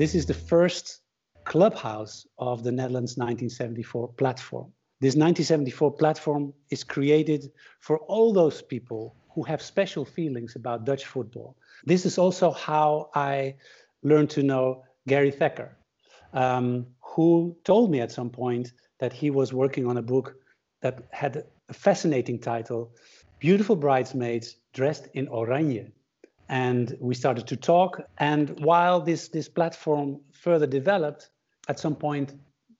This is the first clubhouse of the Netherlands 1974 platform. This 1974 platform is created for all those people who have special feelings about Dutch football. This is also how I learned to know Gary Thacker, um, who told me at some point that he was working on a book that had a fascinating title Beautiful Bridesmaids Dressed in Oranje. And we started to talk. And while this, this platform further developed, at some point,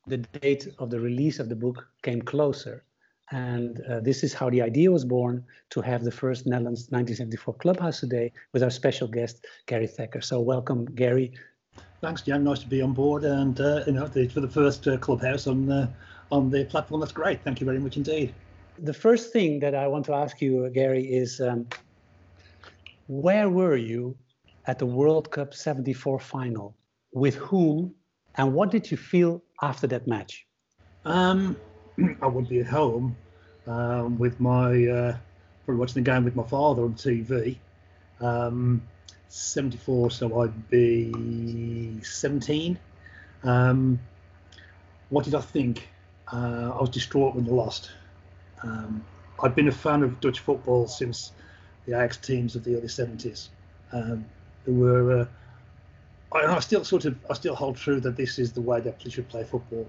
the date of the release of the book came closer. And uh, this is how the idea was born to have the first Netherlands 1974 Clubhouse today with our special guest, Gary Thacker. So, welcome, Gary. Thanks, Jan. Nice to be on board, and uh, you know, for the first uh, clubhouse on uh, on the platform. That's great. Thank you very much indeed. The first thing that I want to ask you, uh, Gary, is um, where were you at the World Cup 74 final? With whom? And what did you feel after that match? Um, I would be at home um, with my uh, probably watching the game with my father on TV. Um, 74, so I'd be 17. Um, what did I think? Uh, I was distraught when they lost. Um, I'd been a fan of Dutch football since the Ajax teams of the early 70s. Um, were, uh, I, I still sort of, I still hold true that this is the way that you should play football.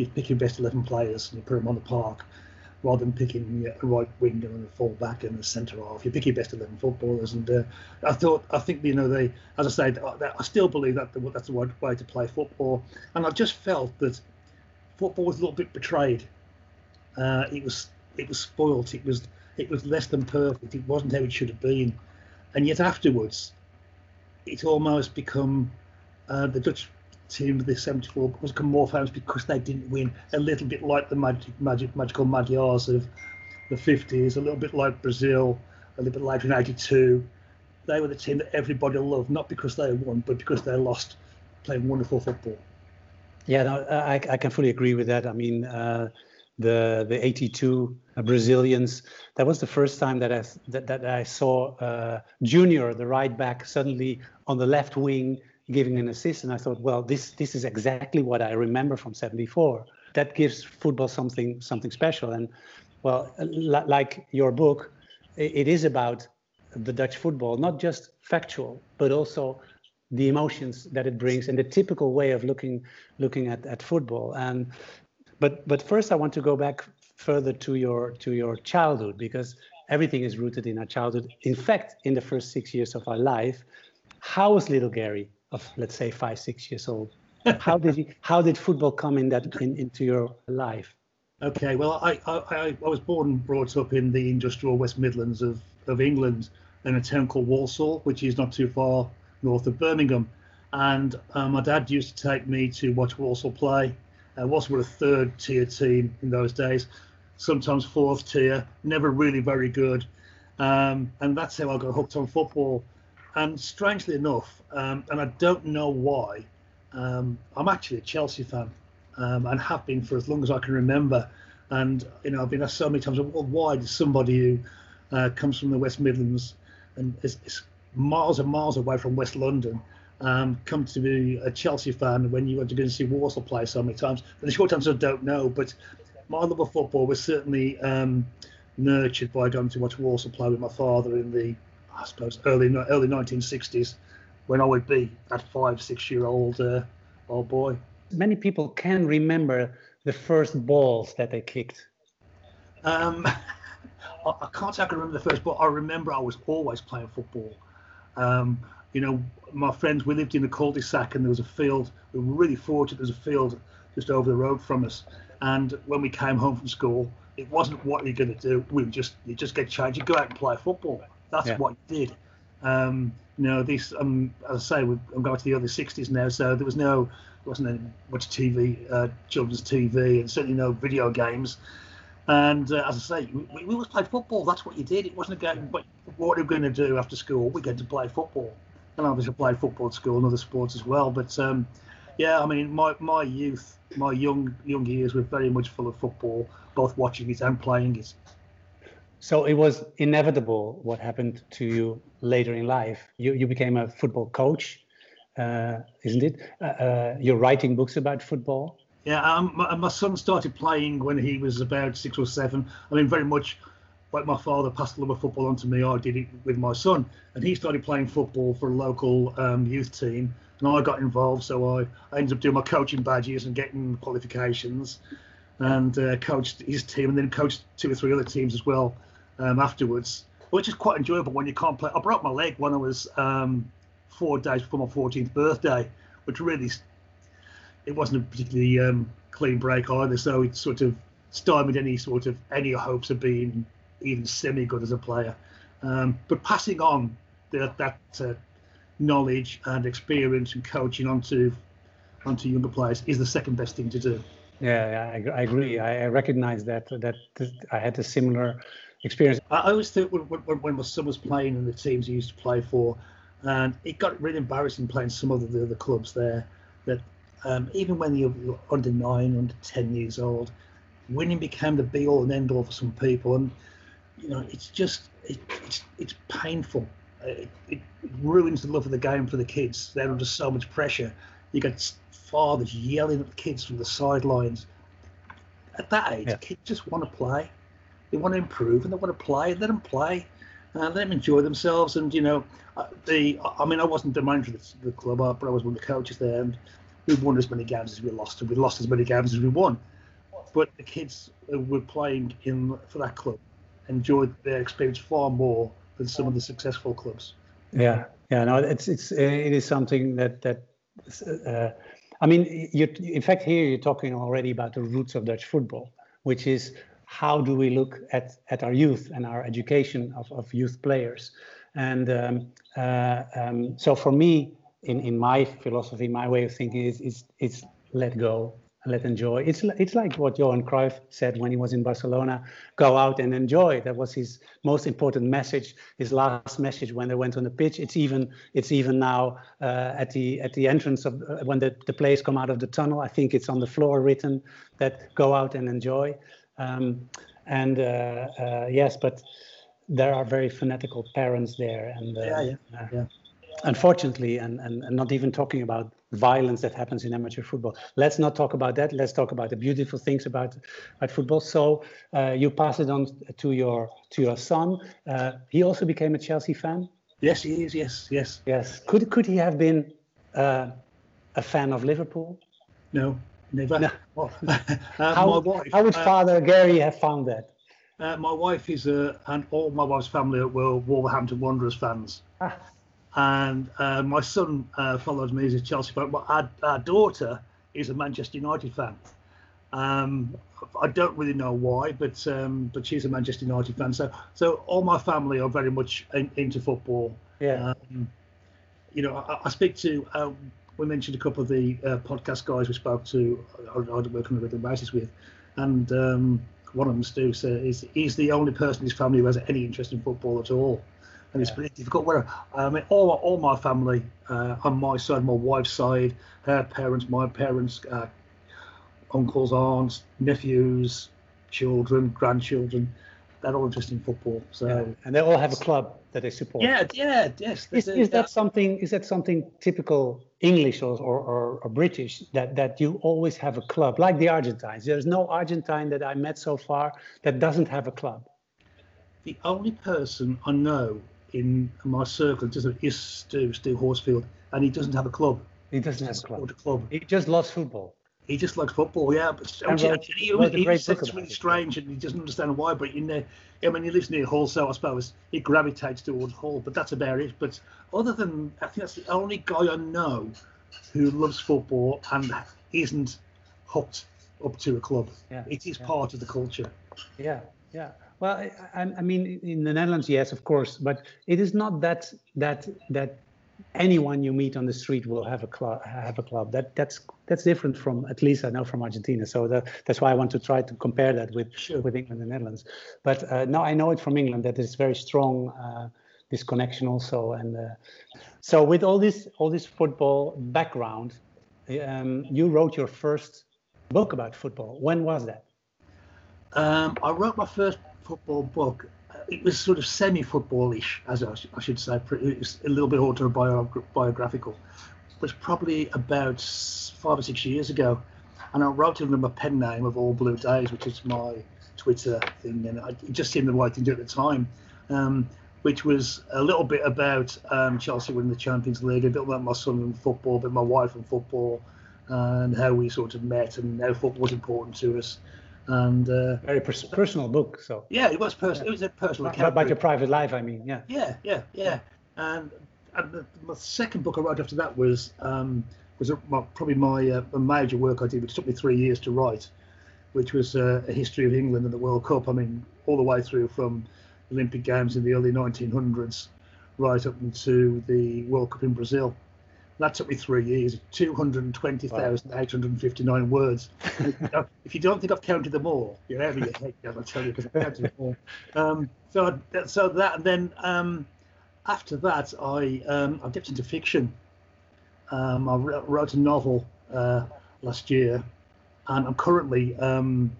You pick your best 11 players and you put them on the park rather than picking a right winger and a full back and a centre half. You pick your best 11 footballers. And uh, I thought, I think, you know, they, as I say, I still believe that that's the right way to play football. And I just felt that football was a little bit betrayed. Uh, it was it was spoilt. It was it was less than perfect. It wasn't how it should have been. And yet afterwards, it's almost become uh, the Dutch team of the 74 was become more famous because they didn't win. A little bit like the magic, magic, magical Magyars of the 50s, a little bit like Brazil, a little bit later in 82. They were the team that everybody loved, not because they won, but because they lost playing wonderful football. Yeah, no, I, I can fully agree with that. I mean, uh, the the 82 Brazilians. That was the first time that I that, that I saw uh, Junior, the right back, suddenly on the left wing giving an assist, and I thought, well, this this is exactly what I remember from '74. That gives football something something special, and well, like your book, it is about the Dutch football, not just factual, but also the emotions that it brings and the typical way of looking looking at, at football. And but but first I want to go back further to your to your childhood because everything is rooted in our childhood. In fact, in the first six years of our life, how was little Gary of let's say five six years old? How did he, how did football come in that in, into your life? Okay, well, I, I I was born and brought up in the industrial West Midlands of of England in a town called Walsall, which is not too far north of Birmingham. And uh, my dad used to take me to watch Walsall play. Uh, Walsall were a third tier team in those days, sometimes fourth tier, never really very good. Um, and that's how I got hooked on football. And strangely enough, um, and I don't know why, um, I'm actually a Chelsea fan um, and have been for as long as I can remember. And you know, I've been asked so many times, well, why does somebody who uh, comes from the West Midlands and is, is miles and miles away from West London, um, come to be a Chelsea fan when you went to go and see Walsall play so many times. And the short answer, I don't know, but my love of football was certainly um, nurtured by going to watch Walsall play with my father in the, I suppose, early early 1960s, when I would be that five, six year old uh, old boy. Many people can remember the first balls that they kicked. Um, I, I can't say I can remember the first, but I remember I was always playing football. Um, you know, my friends, we lived in a cul-de-sac and there was a field. We were really fortunate. There was a field just over the road from us. And when we came home from school, it wasn't what you're going to do. We just you just get changed. You go out and play football. That's yeah. what you did. Um, you know, this um, as I say, I'm going to the early '60s now, so there was no, there wasn't any much TV, uh, children's TV, and certainly no video games. And uh, as I say, we, we always played football. That's what you did. It wasn't a game. But what are we going to do after school? We get to play football. And obviously, played football at school and other sports as well. But um, yeah, I mean, my, my youth, my young young years were very much full of football, both watching it and playing it. So it was inevitable what happened to you later in life. You you became a football coach, uh, isn't it? Uh, uh, you're writing books about football. Yeah, um, my, my, son started playing when he was about six or seven. I mean, very much like my father passed the love of football onto me, I did it with my son. And he started playing football for a local um, youth team. And I got involved, so I, I ended up doing my coaching badges and getting qualifications and uh, coached his team and then coached two or three other teams as well um, afterwards, which is quite enjoyable when you can't play. I broke my leg when I was um, four days before my 14th birthday, which really it wasn't a particularly um, clean break either. So it sort of stymied any sort of any hopes of being even semi good as a player. Um, but passing on the, that uh, knowledge and experience and coaching onto onto younger players is the second best thing to do. Yeah, I, I agree. I, recognize that that I had a similar experience. I always thought when, when, when my son was playing in the teams he used to play for, and it got really embarrassing playing some of the other clubs there. That um, even when you're under nine, under ten years old, winning became the be all and end all for some people, and you know it's just it, it's it's painful. It, it, ruins the love of the game for the kids. They're under so much pressure. You get fathers yelling at the kids from the sidelines. At that age, yeah. kids just want to play. They want to improve and they want to play. Let them play. Uh, let them enjoy themselves. And you know, uh, the I mean, I wasn't the manager of the, the club, but I was one of the coaches there, and we won as many games as we lost, and we lost as many games as we won. But the kids were playing in for that club enjoyed their experience far more than some of the successful clubs. Yeah, yeah, no, it's it's it is something that that. Uh, I mean, you in fact here you're talking already about the roots of Dutch football, which is how do we look at at our youth and our education of, of youth players, and um, uh, um, so for me, in in my philosophy, my way of thinking is is is let go let enjoy. It's it's like what Johan Cruyff said when he was in Barcelona: go out and enjoy. That was his most important message, his last message when they went on the pitch. It's even it's even now uh, at the at the entrance of uh, when the, the players come out of the tunnel. I think it's on the floor written that go out and enjoy. Um, and uh, uh yes, but there are very fanatical parents there, and uh, yeah, yeah, yeah unfortunately, and, and, and not even talking about violence that happens in amateur football. Let's not talk about that. Let's talk about the beautiful things about, about football. So uh, you pass it on to your to your son. Uh, he also became a Chelsea fan. Yes, he is. Yes, yes, yes. Could could he have been uh, a fan of Liverpool? No, never. No. Well, uh, how, wife, how would uh, Father Gary have found that? Uh, my wife is a, and all my wife's family were Wolverhampton Wanderers fans. Ah and uh, my son uh, follows me as a Chelsea fan, but our, our, daughter is a Manchester United fan. Um, I don't really know why, but um, but she's a Manchester United fan. So so all my family are very much in, into football. Yeah. Um, you know, I, I speak to. Uh, we mentioned a couple of the uh, podcast guys we spoke to. I, I work on a regular basis with, and um, one of them, Stu, is he's the only person in his family who has any interest in football at all and it's pretty difficult. Where I mean, all all my family uh, on my side, my wife's side, her parents, my parents, uh, uncles, aunts, nephews, children, grandchildren, they're all interested in football. So yeah. and they all have a club that they support. Yeah, yeah, yes. Is, is that something? Is that something typical English or, or, or, British that that you always have a club like the Argentines? There's no Argentine that I met so far that doesn't have a club. The only person I know in my circle just is Stu, Stu Horsfield, and he doesn't have a club. He doesn't have a club. a club. He just loves football. He just likes football, yeah. But he, wrote, he, wrote he, it's really strange, and he doesn't understand why. But in there, I mean, he lives near Hull, so I suppose he gravitates towards Hull. But that's about it. But other than, I think that's the only guy I know who loves football and isn't hooked up to a club. Yeah, it is yeah. part of the culture. Yeah, yeah. Well, I, I, mean, in the Netherlands, yes, of course, but it is not that that that anyone you meet on the street will have a club. Have a club. That that's that's different from at least I know from Argentina. So the, that's why I want to try to compare that with Sure. with England and Netherlands. But uh, now I know it from England that it's very strong uh, this connection also. And uh, so with all this all this football background, um, you wrote your first book about football. When was that? Um, I wrote my first football book. Uh, It was sort of semi-footballish, as I, I should say. It was a little bit autobiographical. Was probably about five or six years ago, and I wrote it under my pen name of All Blue Days, which is my Twitter thing, and I, it just seemed the right thing to do at the time. Um, which was a little bit about um, Chelsea winning the Champions League, a bit about my son and football, a bit my wife and football, and how we sort of met and how football was important to us. And uh, Very pers- personal book. So yeah, it was personal. It was a personal about, account. about your private life, I mean. Yeah. Yeah, yeah, yeah. And, and the, my second book I wrote after that was um, was a, my, probably my uh, major work I did, which took me three years to write, which was uh, a history of England and the World Cup. I mean, all the way through from Olympic Games in the early 1900s, right up into the World Cup in Brazil. That took me three years, 220,859 words. If- you don't think I've counted them all, you're out of your head, I'll tell you, because I've counted them all. Um, so, I- so that, and then um, after that, I um, I dipped into fiction. Um, I wrote a novel uh, last year, and I'm currently um,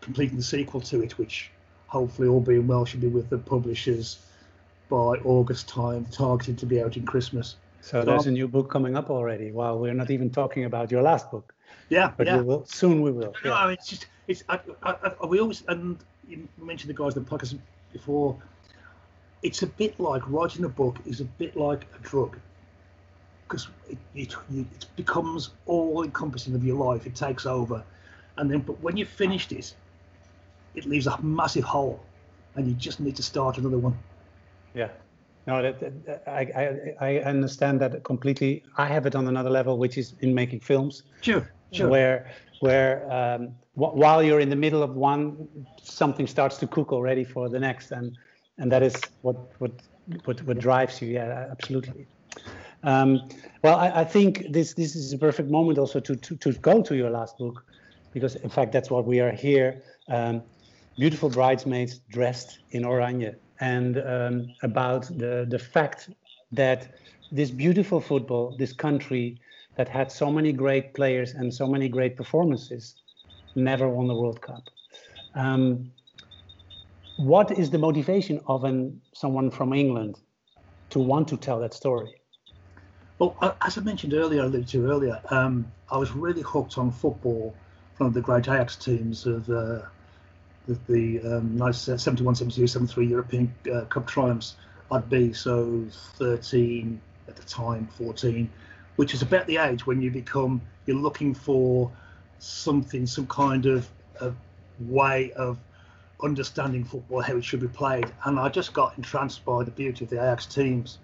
completing the sequel to it, which hopefully, all being well, should be with the publishers by August time, targeted to be out in Christmas. So there's a new book coming up already. While we're not even talking about your last book, Yeah, but yeah. we will soon. We will. No, Yeah. I mean, it's just it's I, I, I, we always and you mentioned the guys in the podcast before. It's a bit like writing a book is a bit like a drug because it, it, it becomes all encompassing of your life. It takes over, and then but when you've finished it, it leaves a massive hole, and you just need to start another one. Yeah. No, that, that- I, I I understand that completely. I have it on another level, which is in making films, Sure, sure. where where um, wh- while you're in the middle of one, something starts to cook already for the next, and and that is what what what, what drives you. Yeah, absolutely. Um, well, I, I think this this is a perfect moment also to, to to go to your last book, because in fact that's what we are here. Um, beautiful bridesmaids dressed in oranje, and um, about the the fact that this beautiful football, this country that had so many great players and so many great performances, never won the World Cup. Um, what is the motivation of an someone from England to want to tell that story? Well, as I mentioned earlier, alluded to earlier, um, I was really hooked on football from the great Ajax teams of uh, the, the um, nice uh, 71, 72, 73 European uh, Cup triumphs. I'd be so 13 at the time, 14, which is about the age when you become, you're looking for something, some kind of, of way of understanding football, how it should be played. And I just got entranced by the beauty of the Ajax teams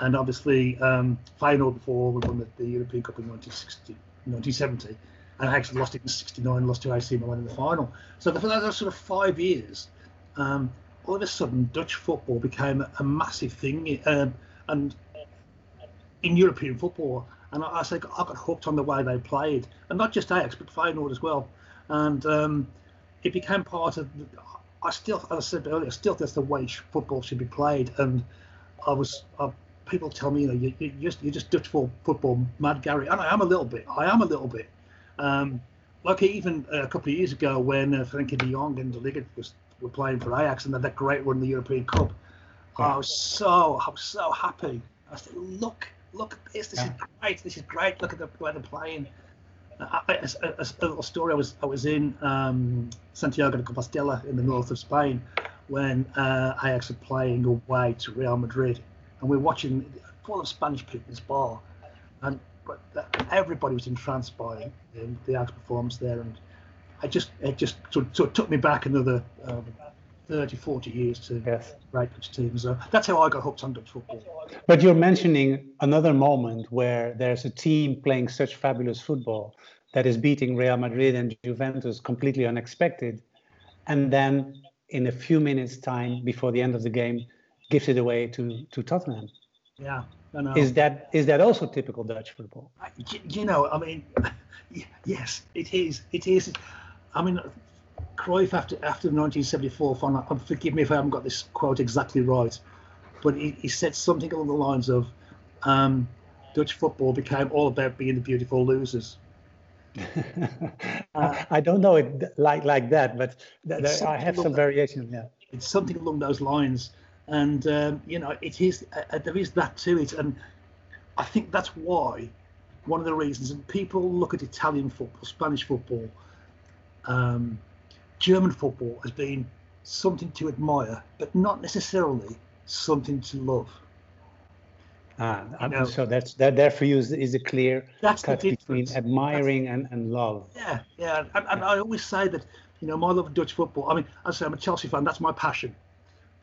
and obviously um, Feyenoord before we won the, the European Cup in 1960, 1970, and actually lost it in '69, lost to AC Milan in the final. So for those sort of five years, um, all of a sudden Dutch football became a, a massive thing, um, and in European football. And I, I said I got hooked on the way they played, and not just Ajax, but Feyenoord as well. And um, it became part of. I still, as I said earlier, I still that's the way football should be played, and I was. I, people tell me, you know, you, you just you're just Dutch football, mad, Gary, and I am a little bit. I am a little bit. Um, like even a couple of years ago when uh, Frenkie de Jong and De Ligt was were playing for Ajax and they had that great run in the European Cup, I was so I was so happy. I said, look, look at this. This is great. This is great. Look at the way they're playing. A, little story. I was I was in um, Santiago de Compostela in the north of Spain when uh, Ajax were playing away to Real Madrid, and we are watching full of Spanish people in this bar, and but everybody was entranced by um, the Ajax performance there, and I just it just sort of, sort of took me back another um, 30, 40 years to Yes. Dutch teams. So that's how I got hooked on Dutch football. But you're mentioning another moment where there's a team playing such fabulous football that is beating Real Madrid and Juventus completely unexpected, and then in a few minutes' time before the end of the game, gives it away to to Tottenham. Yeah, Is that is that also typical Dutch football? You know, I mean, yes, it is. It is. I mean, Cruyff after after the 1974 final. Forgive me if I haven't got this quote exactly right, but he, he said something along the lines of, um, "Dutch football became all about being the beautiful losers." uh, I don't know it like like that, but th- th- I have some variation. Yeah, it's something along those lines and um, you know it is uh, there is that to it and i think that's why one of the reasons and people look at italian football spanish football um, german football as being something to admire but not necessarily something to love Ah, you know, so that's that. There for you is, is a clear that's cut between admiring and, and love. Yeah, yeah, and, and I always say that you know my love of Dutch football. I mean, I say I'm a Chelsea fan. That's my passion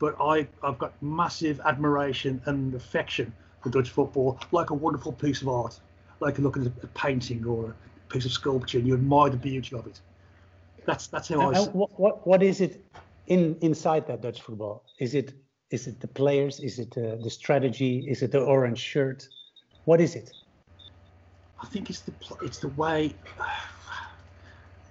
but I, I've got massive admiration and affection for Dutch football, like a wonderful piece of art, like you look at a painting or a piece of sculpture and you admire the beauty of it. That's that's how and, I. And what, what what is it in inside that Dutch football? Is it is it the players? Is it uh, the strategy? Is it the orange shirt? What is it? I think it's the it's the way.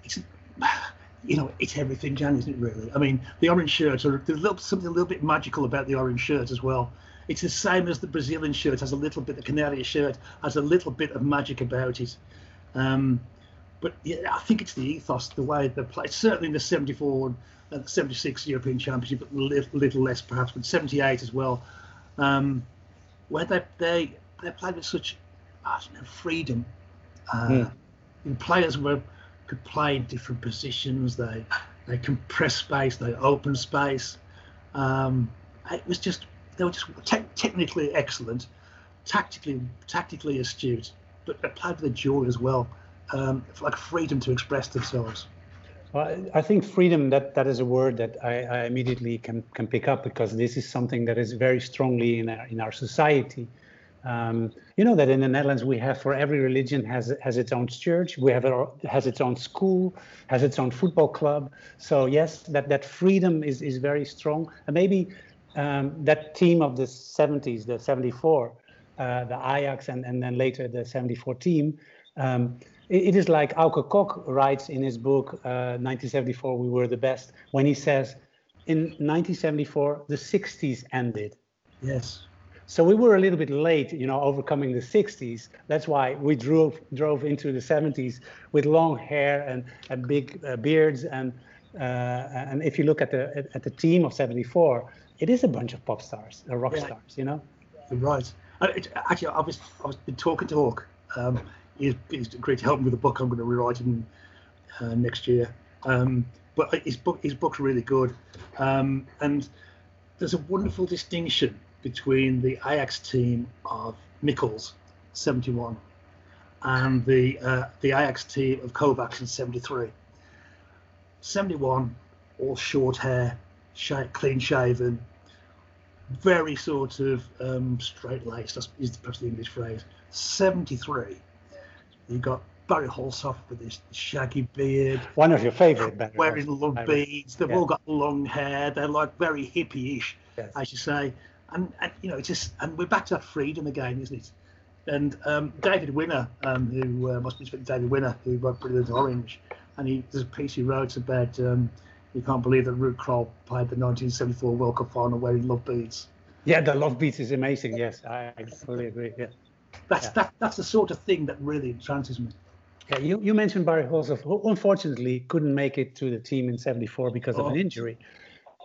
It's you know, it's everything, Jan, isn't it? Really. I mean, the orange shirts are there's a little, something a little bit magical about the orange shirt as well. It's the same as the Brazilian shirt has a little bit. The Canary shirt has a little bit of magic about it. Um, but yeah, I think it's the ethos, the way they play. Certainly in the 74 and 76 European Championship, but a little, little less perhaps, but 78 as well, um, where they they they played with such I don't know, freedom. Uh, mm. Players were could play in different positions. They they compress space, they open space. Um, it was just they were just te- technically excellent, tactically tactically astute, but they played with a joy as well, um, like freedom to express themselves. Well, I think freedom that that is a word that I, I immediately can can pick up because this is something that is very strongly in our in our society. Um, you know that in the Netherlands we have for every religion has has its own church, we have has its own school, has its own football club. So yes, that that freedom is is very strong, and maybe um, that team of the 70s, the 74, uh, the Ajax, and and then later the 74 team. Um, it, is like Auke Kok writes in his book uh, 1974 We Were the Best when he says, in 1974 the 60s ended. Yes so we were a little bit late, you know, overcoming the 60s. That's why we drove drove into the 70s with long hair and, and big uh, beards. And uh, and if you look at the at, at, the team of 74, it is a bunch of pop stars, uh, rock yeah. stars, you know. Right. Actually, I was I was been talking to Auke. Um, he's, he's agreed to help me with a book I'm going to rewrite in uh, next year. Um, but his book his book's really good, um, and there's a wonderful distinction between the Ajax team of Michels, 71, and the uh, the Ajax team of Kovacs in 73. 71, all short hair, clean shaven, very sort of um, straight laced, is perhaps the English phrase. 73, you got Barry Hulshoff with his shaggy beard. One of your favourite Barry Wearing long beads. They've yeah. all got long hair. They're like very hippie-ish, yes. as you say and, and you know, it's just, and we're back to that freedom again, isn't it? And um, David Winner, um, who uh, must be David Winner, who wrote Brilliant Orange, and he there's a piece he wrote about um, you can't believe that Ruud Krol played the 1974 World Cup final wearing love beads. Yeah, the love beads is amazing. Yes, I, I fully agree. Yeah, that's yeah. that that's the sort of thing that really entrances me. Yeah, you, you mentioned Barry Hulshoff, who unfortunately couldn't make it to the team in '74 because oh. of an oh. injury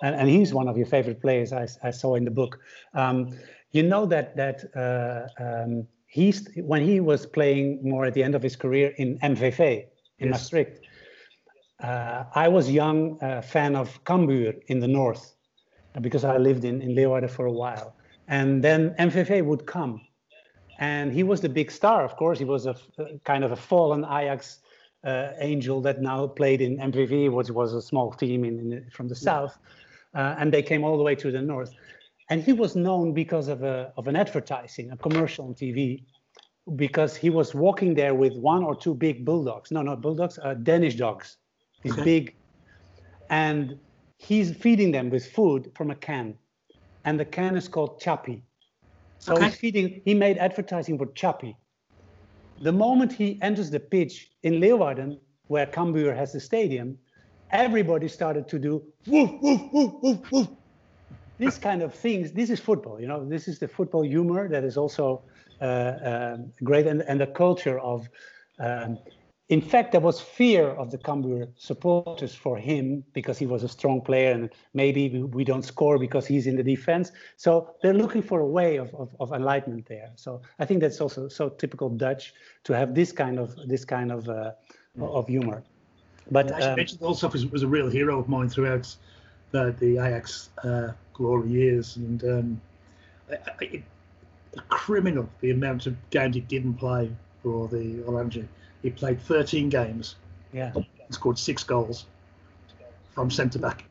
and, and he's one of your favorite players I, I saw in the book. Um, you know that that uh, um, he's when he was playing more at the end of his career in MVV in yes. Maastricht. Uh, I was young uh, fan of Cambuur in the north because I lived in, in Leeuwarden for a while. And then MVV would come. And he was the big star, of course. He was a, a kind of a fallen Ajax uh, angel that now played in MVV, which was a small team in, in from the south uh, and they came all the way to the north. And he was known because of, a, of an advertising, a commercial on TV, because he was walking there with one or two big bulldogs. No, not bulldogs, uh, Danish dogs. These okay. big. And he's feeding them with food from a can. And the can is called Chappie. So Okay. he's feeding. He made advertising for Chappie. The moment he enters the pitch in Leeuwarden, where Cambuur has the stadium, everybody started to do woof woof woof woof woof. These kind of things. This is football. You know, this is the football humor that is also uh, um, great, and and the culture of. Um, in fact, there was fear of the Cambuur supporters for him because he was a strong player and maybe we, don't score because he's in the defense. So they're looking for a way of, of, of enlightenment there. So I think that's also so typical Dutch to have this kind of this kind of uh, of humor. But um, mentioned, Hulshoff was, a real hero of mine throughout the, the Ajax uh, glory years, and um, I, I, it, a criminal the amount of games he didn't play for the Orange. He played 13 games yeah, and scored six goals from centre back.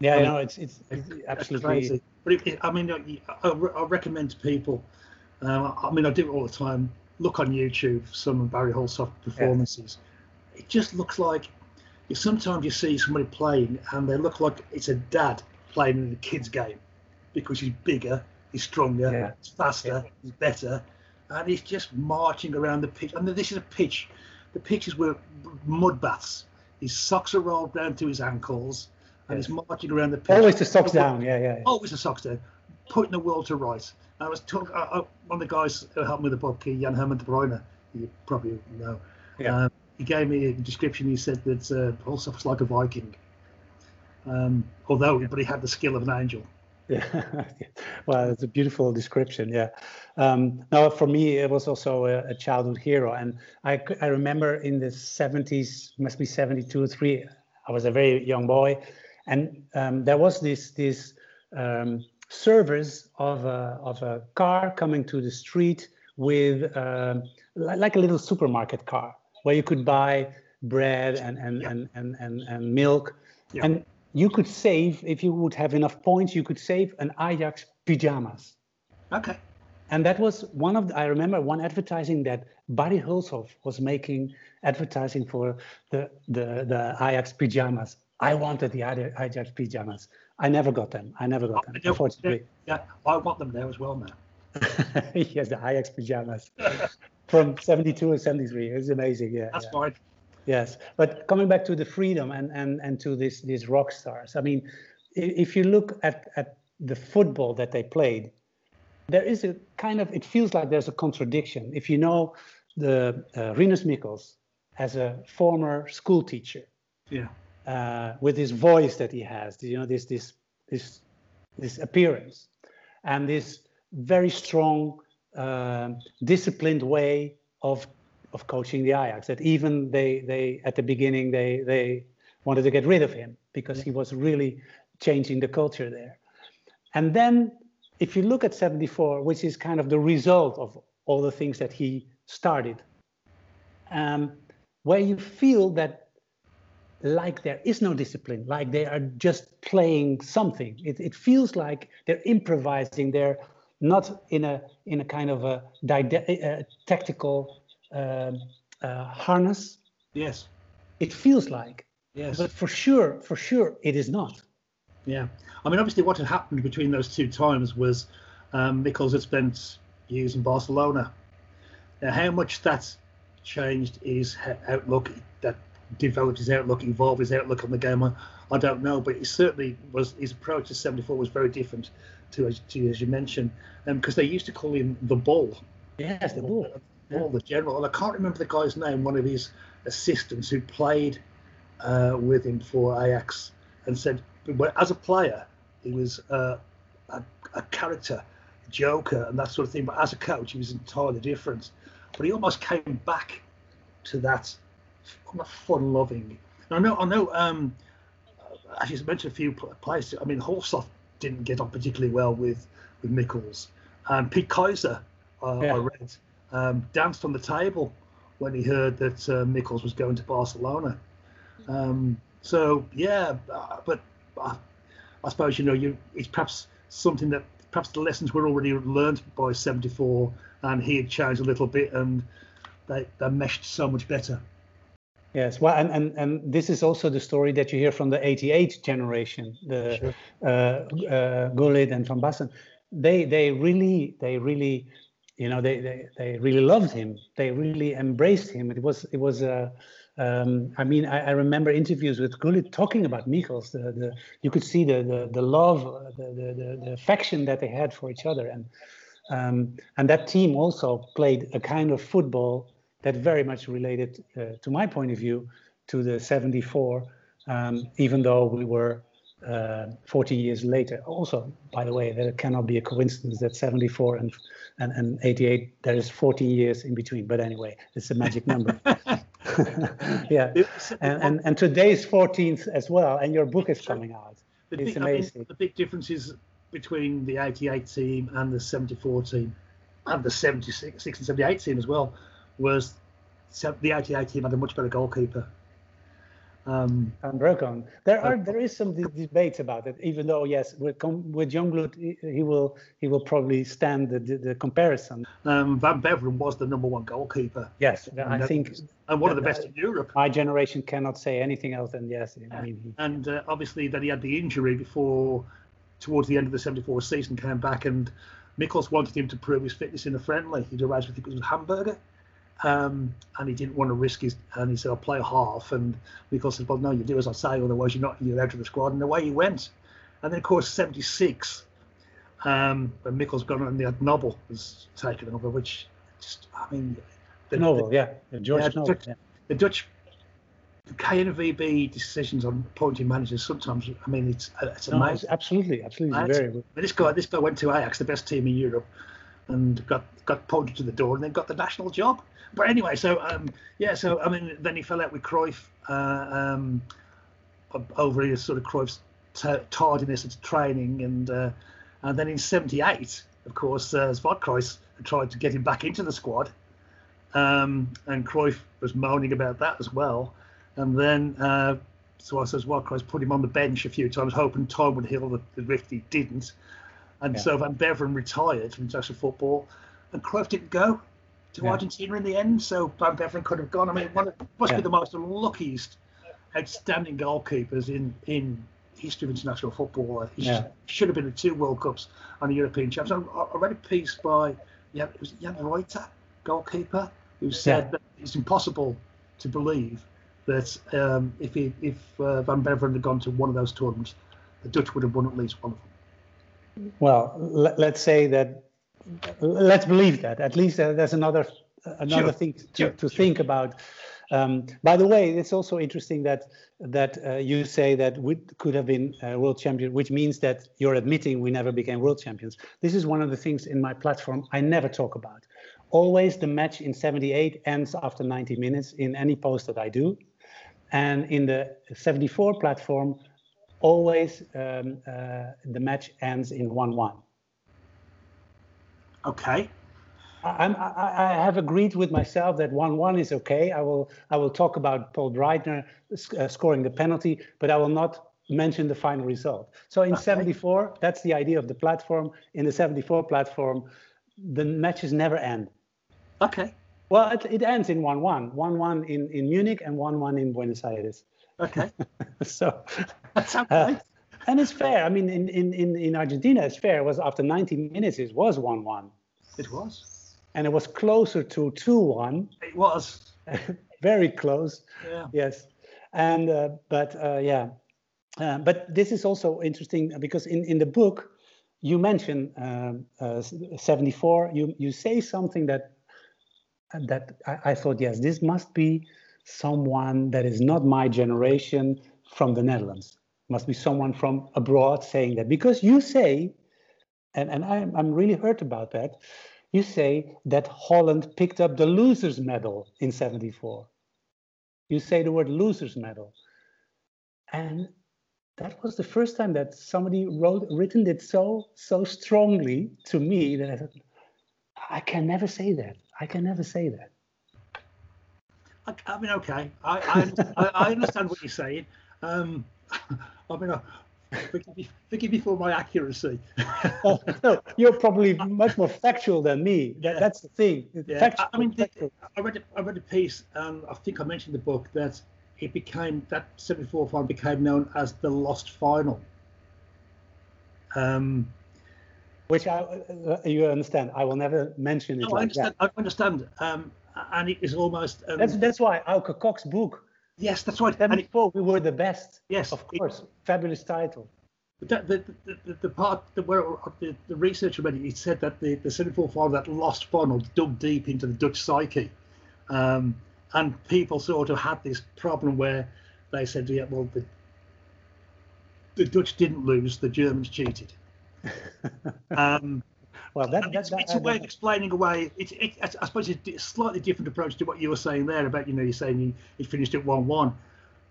yeah, I mean, know, it's it's, it's absolutely crazy. But it, it- I mean, I, I, I recommend to people. Um, I mean, I do it all the time. Look on YouTube some of Barry Hulshoff performances. It just looks like you, sometimes you see somebody playing and they look like it's a dad playing in a kid's game because he's bigger, he's stronger, Yeah. he's faster, he's better, and he's just marching around the pitch. I And this is a pitch. The pitches were mud baths. His socks are rolled down to his ankles, and Yes. he's marching around the pitch always the socks down. Yeah, yeah. yeah. always a socks down, putting the world to rights. I was talking, uh, uh, one of the guys who helped me with the book, uh, Jan Herman de Bruyne, you probably know. Yeah. Um, he gave me a description. He said that uh, was like a Viking. Um, although, but he had the skill of an angel. Yeah, well, it's a beautiful description. Yeah. Um, now, for me, it was also a, a childhood hero, and I, I remember in the 70s, must be 72 or three. I was a very young boy, and um, there was this this um, service of a of a car coming to the street with li- like a little supermarket car where you could buy bread and and Yeah. and, and, and, and milk, Yeah. and you could save if you would have enough points. You could save an Ajax pajamas. Okay. And that was one of the, I remember one advertising that Barry Hulshoff was making advertising for the, the, the Ajax pajamas. I wanted the Ajax pajamas. I never got them. I never got them, I unfortunately. Yeah, I want them there as well now. yes, the Ajax pajamas from 72 and 73. It's amazing. Yeah. That's yeah. fine. Yes, but coming back to the freedom and and and to this these rock stars. I mean, if you look at at the football that they played, there is a kind of it feels like there's a contradiction. If you know the uh, Rinus Michels as a former school teacher, Yeah. uh, with his voice that he has, you know, this this this this appearance, and this very strong, um disciplined way of of coaching the Ajax. That even they they at the beginning they they wanted to get rid of him because he was really changing the culture there. And then if you look at 74, which is kind of the result of all the things that he started, um, where you feel that like there is no discipline, like they are just playing something. It, it feels like they're improvising. They're not in a in a kind of a dide- uh, tactical um, uh, harness. Yes. It feels like, Yes. but for sure, for sure, it is not. Yeah, I mean, obviously, what had happened between those two times was um, Michels had spent years in Barcelona. Now, how much that's changed his outlook, that developed his outlook, evolved his outlook on the game, I, I don't know. But it certainly was his approach to '74 was very different to, as, to as you mentioned, because they used to call him the Bull, Yes, the bull. Bull, the general. And I can't remember the guy's name. One of his assistants who played uh, with him for Ajax and said, but as a player, he was uh, a, a character, joker, and that sort of thing. But as a coach, he was entirely different. But he almost came back to that fun-loving. I know, I know. Um, as you mentioned, a few pl- players. I mean, Hulshoff didn't get on particularly well with with Michels. Um, Piet Keizer, uh, Yeah. I read, um, danced on the table when he heard that uh, Michels was going to Barcelona. Um, so yeah, uh, but uh, I suppose you know you it's perhaps something that perhaps the lessons were already learned by '74, and he had changed a little bit, and they they meshed so much better. Yes, well, and, and and this is also the story that you hear from the '88 generation, the Sure. uh, uh, Gullit and Van Basten. they they really they really you know they, they they really loved him they really embraced him it was it was a um, I mean, I, I, remember interviews with Gullit talking about Michels. The, the, you could see the the, the love, the, the, the affection that they had for each other, and um, and that team also played a kind of football that very much related, uh, to my point of view, to the '74. Um, even though we were uh, 40 years later. Also, by the way, there cannot be a coincidence that 74 and, and, and 88, there is 40 years in between. But anyway, it's a magic number. yeah. And, and, and today's 14th as well. And your book is coming out. The it's big, amazing. I mean, the big difference is between the 88 team and the 74 team and the 76 and 78 team as well was the 88 team had a much better goalkeeper um, and Broken. There are there is some debates about it. Even though yes, with with Jongbloed he will he will probably stand the the, comparison. Um, Van Beveren was the number one goalkeeper. Yes, I think, and one of the best in Europe. My generation cannot say anything else than yes. I mean, he, and uh, obviously that he had the injury before, towards the end of the '74 season, came back and Michels wanted him to prove his fitness in a friendly. He'd arrived, I think it was with Hamburger um, and he didn't want to risk his, and he said, I'll play half. And Michels said, Well, no, you do as I say, otherwise you're not you're out of the squad. And away he went. And then, of course, 76, um, when Michels gone and the Knobel was taken over, which just, I mean, the Knobel, yeah, George yeah, Knobel, yeah. The Dutch the KNVB decisions on appointing managers sometimes, I mean, it's it's amazing. No, it's absolutely, absolutely, very good. This guy, this guy went to Ajax, the best team in Europe, and got got pointed to the door, and then got the national job but anyway, so um, yeah, so I mean, then he fell out with Cruyff uh, um, over his sort of Cruyff's t- tardiness at training, and uh, and then in '78, of course, uh, Zwartkruis tried to get him back into the squad, um, and Cruyff was moaning about that as well, and then. Uh, so I says, put him on the bench a few times, hoping time would heal the, the rift. He didn't, and yeah. so Van Beveren retired from international football, and Cruyff didn't go to yeah. Argentina in the end. So Van Beveren could have gone. I mean, one of, must yeah. be the most luckiest, outstanding goalkeepers in in history of international football. He yeah. should have been in two World Cups and a European champions. I, read a piece by yeah, it was Jan Ruiter, goalkeeper, who said that it's impossible to believe that um, if he, if uh, Van Beveren had gone to one of those tournaments, the Dutch would have won at least one of them. Well, let, us say that let's believe that. At least there's another another sure. thing to, sure. to think about. Um, by the way, it's also interesting that that uh, you say that we could have been uh, world champion, which means that you're admitting we never became world champions. This is one of the things in my platform I never talk about. Always the match in 78 ends after 90 minutes in any post that I do. And in the 74 platform, always um, uh, the match ends in 1 1. Okay. I'm, I, I have agreed with myself that one-one is okay. I will I will talk about Paul Breitner uh, scoring the penalty, but I will not mention the final result. So in okay. 74, that's the idea of the platform. In the 74 platform, the matches never end. Okay. Well, it, it ends in 1-1. 1-1 in, in Munich and 1-1 in Buenos Aires. Okay. so that's okay. Uh, and it's fair. I mean, in, in, in Argentina, it's fair. It was after 90 minutes, it was 1 1. It was. And it was closer to 2 1. It was. Very close. Yeah. Yes. And, uh, but uh, yeah. Uh, but this is also interesting because in, in the book, you mention um, uh, 74, you, you say something that that I, I thought, yes, this must be someone that is not my generation from the Netherlands must be someone from abroad saying that. Because you say and, and I'm, I'm really hurt about that you say that holland picked up the losers medal in 74 you say the word losers medal. And that was the first time that somebody wrote written it so so strongly to me that i said i can never say that. I can never say that. I, I mean okay. I, I, I understand what you're saying. Um, I mean, uh, forgive, me, forgive me for my accuracy. oh, no, you're probably much more factual than me. That, that's the thing. Yeah. Factual, I mean, the, I read a, I read a piece, and I think I mentioned the book that it became that 74 final became known as the lost final. Um, which I, uh, you understand. I will never mention it No, I understand. that. I understand. Um, and it is almost. Um, That's that's why Auke Kok's book. Yes, that's right. And it, 74, we were the best. yes, Of it- course, fabulous title. the, the, the, the, the part that where the, the researcher read it, it said that the, the 74 final, that lost final, dug deep into the Dutch psyche. Um, and people sort of had this problem where they said, yeah, well, the, the Dutch didn't lose, the Germans cheated. Um, Well, that, that, it's, that, it's a way of explaining away. It's, it, it's, I suppose it's a slightly different approach to what you were saying there about, you know, you're saying you, you finished at 1 1.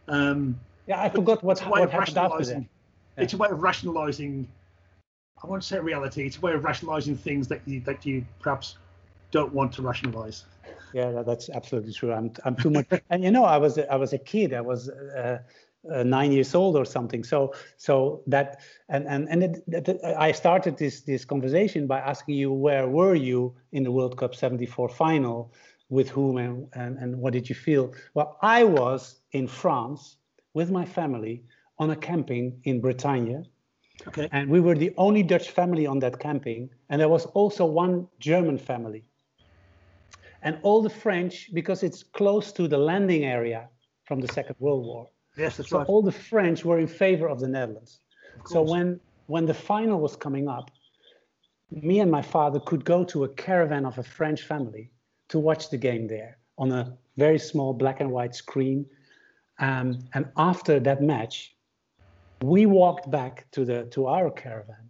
Um, yeah, I forgot what, what happened after that. rationalising. It's a way of rationalising. I won't say reality. It's a way of rationalising things that you that you perhaps don't want to rationalise. Yeah, that's absolutely true. I'm I'm too much. and you know, I was a- I was a kid. I was uh, uh, nine years old or something. So so that and and and it, that, that- I started this this conversation by asking you where were you in the World Cup '74 final, with whom and, and and what did you feel? Well, I was in France with my family on a camping in Bretagne. Okay. And we were the only Dutch family on that camping. And there was also one German family. And all the French, because it's close to the landing area from the Second World War. Yes, that's So right. all the French were in favor of the Netherlands. Of So when when the final was coming up, me and my father could go to a caravan of a French family to watch the game there on a very small black and white screen. Um, and after that match, we walked back to the to our caravan,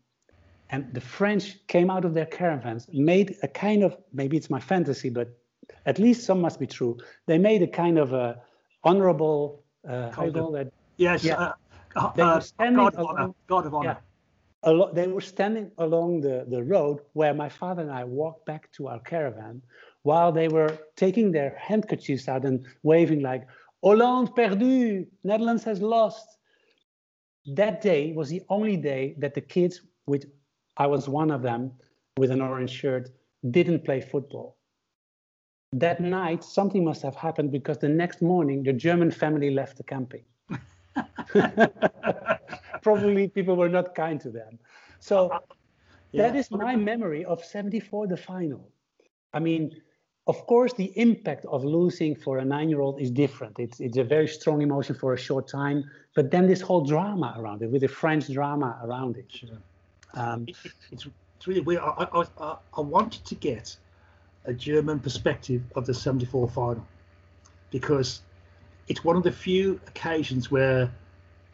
and the French came out of their caravans, made a kind of maybe it's my fantasy, but at least some must be true. They made a kind of a honorable uh, how you call that yes. yeah. Uh, uh, They were uh, standing God of along- honor. God of honor. Yeah. alo- they were standing along the, the road where my father and I walked back to our caravan while they were taking their handkerchiefs out and waving like Hollande perdu, Netherlands has lost. That day was the only day that the kids, which I was one of them with an orange shirt, didn't play football. That night, something must have happened because the next morning, the German family left the camping. Probably people were not kind to them. So that Yeah. is my memory of 74, the final. I mean, of course, the impact of losing for a nine year old is different. It's, it's a very strong emotion for a short time, but then this whole drama around it, with the French drama around it. Sure. Um, It- it- it's, it's really weird. I, I, I, I wanted to get a German perspective of the 74 final because it's one of the few occasions where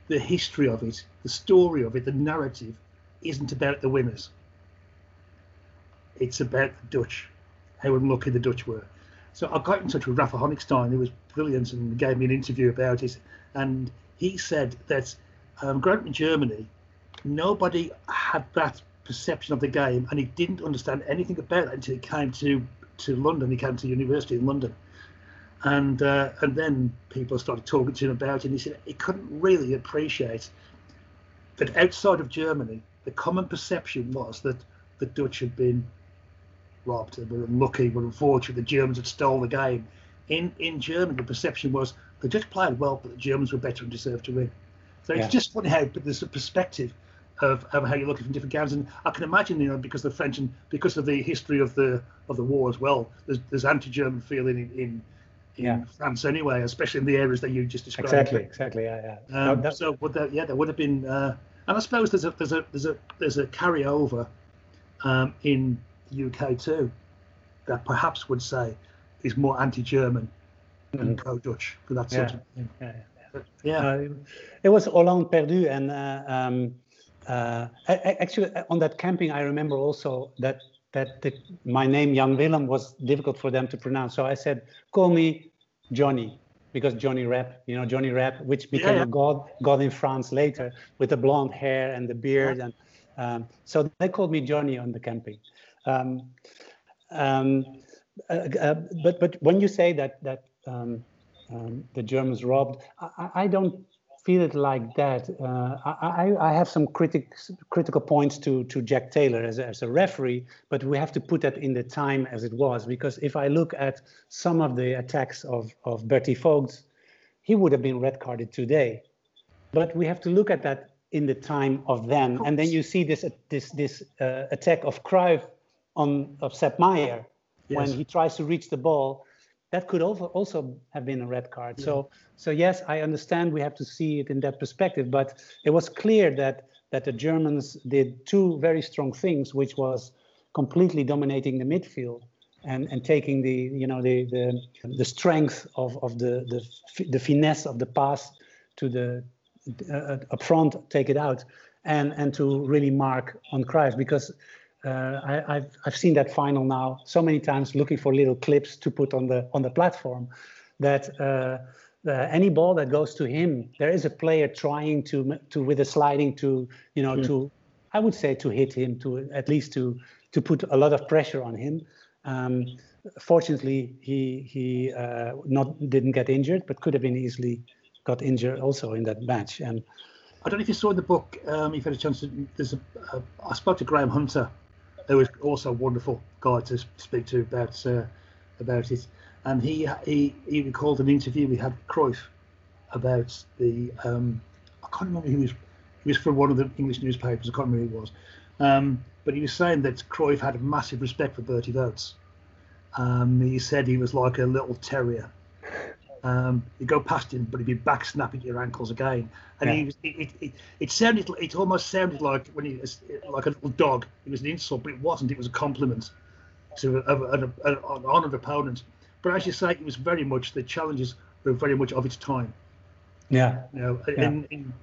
the history of it, the story of it, the narrative isn't about the winners. It's about the Dutch, how unlucky the Dutch were. So I got in touch with Rafa Honigstein, who was brilliant and gave me an interview about it. And he said that um, growing up in Germany, nobody had that perception of the game and he didn't understand anything about it until he came to, to London. He came to university in London. And uh, and then people started talking to him about it and he said he couldn't really appreciate that outside of Germany, the common perception was that the Dutch had been robbed and were unlucky, were unfortunate, the Germans had stole the game. In in Germany, the perception was the Dutch played well, but the Germans were better and deserved to win. So Yeah. it's just funny how but there's a perspective of, of how you look at from different games, and I can imagine, you know, because the French and because of the history of the of the war as well, there's there's anti-German feeling in in, in Yeah. France anyway, especially in the areas that you just described. exactly, exactly. Yeah, yeah. Um, that- so would that, yeah, there would have been, uh, and I suppose there's a there's a there's a there's a carryover um, in the UK too, that perhaps would say is more anti-German and Mhm. pro-Dutch for that yeah, sort of. yeah, yeah. Yeah, Uh, it was Hollande perdu, and uh, um, uh, actually uh, on that camping, I remember also that that the, my name Jan Willem was difficult for them to pronounce. So I said, "Call me Johnny," because Johnny Rep, you know, Johnny Rep, which became yeah. a god god in France later with the blonde hair and the beard, and um, so they called me Johnny on the camping. Um, um, uh, uh, but but when you say that that um, um, the Germans robbed, I- I don't feel it like that. Uh, I, I, I have some critics, critical points to to Jack Taylor as a, as a referee, but we have to put that in the time as it was because if I look at some of the attacks of of Bertie Vogts, he would have been red carded today. But we have to look at that in the time of then. And then you see this this this uh, attack of Cruyff on of Sepp Maier yes. when he tries to reach the ball. That could also have been a red card. Yeah. So so yes, I understand we have to see it in that perspective, but it was clear that that the Germans did two very strong things, which was completely dominating the midfield and, and taking the you know the the, the strength of, of the, the the finesse of the pass to the uh, up front, take it out, and and to really mark on Cruyff because uh, I, have I've seen that final now so many times, looking for little clips to put on the on the platform, that. Uh, uh, any ball that goes to him, there is a player trying to to with a sliding to you know yeah. to I would say to hit him to at least to to put a lot of pressure on him. Um, fortunately, he he uh, not didn't get injured, but could have been easily got injured also in that match. And I don't know if you saw in the book. Um, you've had a chance to. There's a. Uh, I spoke to Graham Hunter, who was also a wonderful guy to speak to about uh, about it, and he he he recalled an interview we had with Cruyff about the. Um, I can't remember who was. He was from one of the English newspapers. I can't remember who it was. Um, but he was saying that Cruyff had a massive respect for Bertie Vogts. Um, he said he was like a little terrier. Um, you go past him, but he'd be back snapping at your ankles again. And yeah. he was, it, it, it, sounded, it almost sounded like when he was like a little dog. It was an insult, but it wasn't. It was a compliment to an honoured opponent. But as you say, it was very much the challenges were very much of its time. Yeah. You know, yeah. in, in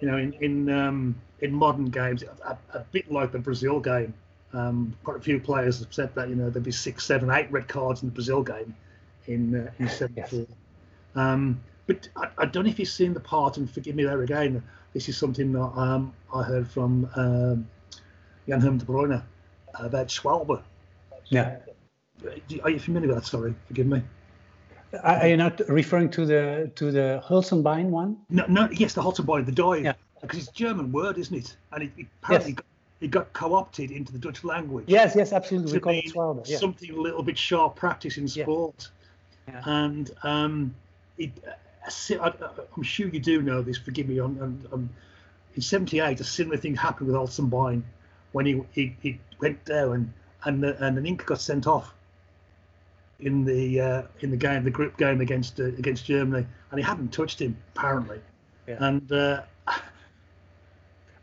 you know, in in um, in modern games, a, a, bit like the Brazil game. Um, quite a few players have said that you know there'd be six, seven, eight red cards in the Brazil game in uh, in '74. Yes. Um, but I, I, don't know if you've seen the part, and forgive me there again. This is something that um, I heard from um, Jan Herm de Bruyne about Schwalbe. Yeah. Are you familiar with that story? Forgive me. Are you not referring to the to the Hölzenbein one? No, no. Yes, the Hölzenbein, the dive. Yeah. Because it's a German word, isn't it? And it, it apparently yes. got, it got co-opted into the Dutch language. Yes, yes, absolutely. We call it Swallow. Yeah. Something a little bit sharp practice in sport. Yeah. And um, it, I, am sure you do know this. Forgive me. On, on, on in '78, a similar thing happened with Hölzenbein when he, he, he went down and the, and Nanninga got sent off in the uh, in the game, the group game against uh, against Germany, and he hadn't touched him apparently. Yeah. And uh,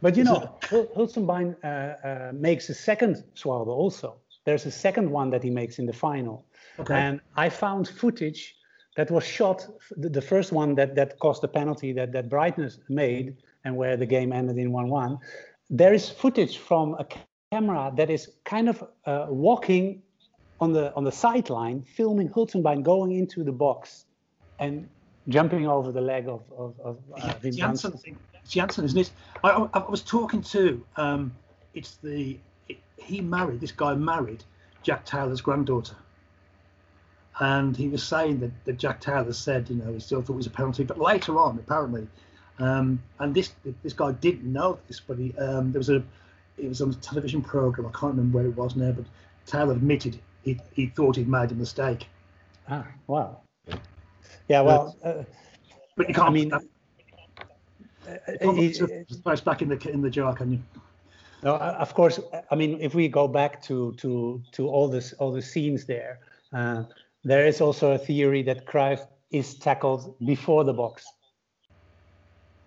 but you know, Hölzenbein uh, uh, makes a second Schwalbe also. There's a second one that he makes in the final, okay. and I found footage that was shot. The first one that that cost the penalty that that Breitner made, and where the game ended in one-one. There is footage from a camera that is kind of uh, walking on the on the sideline, filming Hölzenbein going into the box and jumping over the leg of of, of uh, yeah, Jansen. Jansen, isn't it? I, I, I was talking to um, it's the it, he married this guy married Jack Taylor's granddaughter, and he was saying that, that Jack Taylor said you know he still thought it was a penalty, but later on apparently, um, and this this guy didn't know this, but he um, there was a it was on a television program I can't remember where it was now, but Taylor admitted he, he thought he'd made a mistake. Ah, wow. Yeah, well, uh, but you can't. I mean, uh, uh back in the in the jar, can you? No, uh, of course. I mean, if we go back to to to all this all the scenes there, uh, there is also a theory that Cruyff is tackled before the box.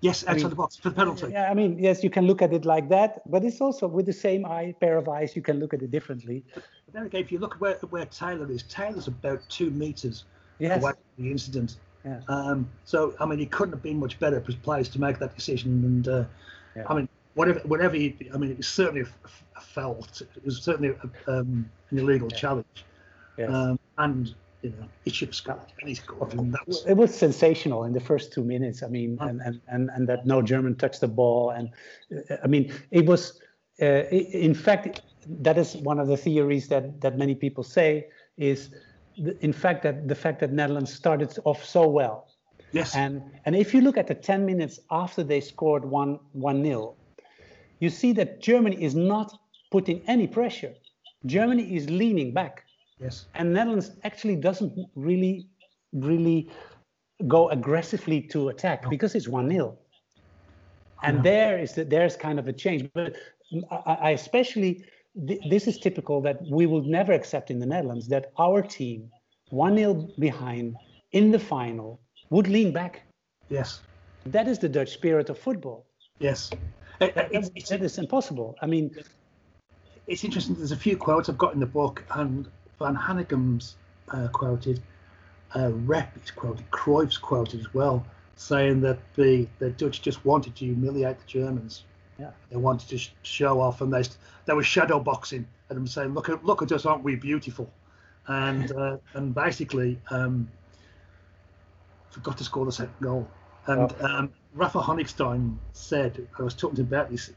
Yes, outside I mean, the box for the penalty. Yeah, I mean, yes, you can look at it like that, but it's also with the same eye, pair of eyes, you can look at it differently. But then again, if you look at where, where Taylor is, Taylor's about two meters yes. away from the incident. Yeah. Um, so, I mean, he couldn't have been much better placed to make that decision. And uh, yeah. I mean, whatever, whatever he, I mean, it was certainly a, it was certainly a, um, an illegal yeah. challenge. Yes. Um, and you know, he should have and he scored. And was... It was sensational in the first two minutes. I mean, and, and, and, and that no German touched the ball. And uh, I mean, it was, uh, in fact, that is one of the theories that, that many people say is, the, in fact, that the fact that Netherlands started off so well. Yes. And, and if you look at the 10 minutes after they scored 1 1 0, you see that Germany is not putting any pressure. Germany is leaning back Yes. And Netherlands actually doesn't really, really go aggressively to attack no. because it's 1 0. and Yeah. there is the, there's kind of a change. But I, I especially th- this is typical that we will never accept in the Netherlands that our team, one 0 behind in the final, would lean back. Yes. That is the Dutch spirit of football. Yes. It- That, it's, it's, that is impossible. I mean, it's interesting. There's a few quotes I've got in the book, and Van Hanegem's uh, quoted, uh, Rep is quoted, Cruyff's quoted as well, saying that the, the Dutch just wanted to humiliate the Germans. Yeah. They wanted to sh- show off, and they they were shadow boxing at them, saying, "Look at look at us, aren't we beautiful?" And uh, and basically um, forgot to score the second goal. And um, Rafa Honigstein said, I was talking about this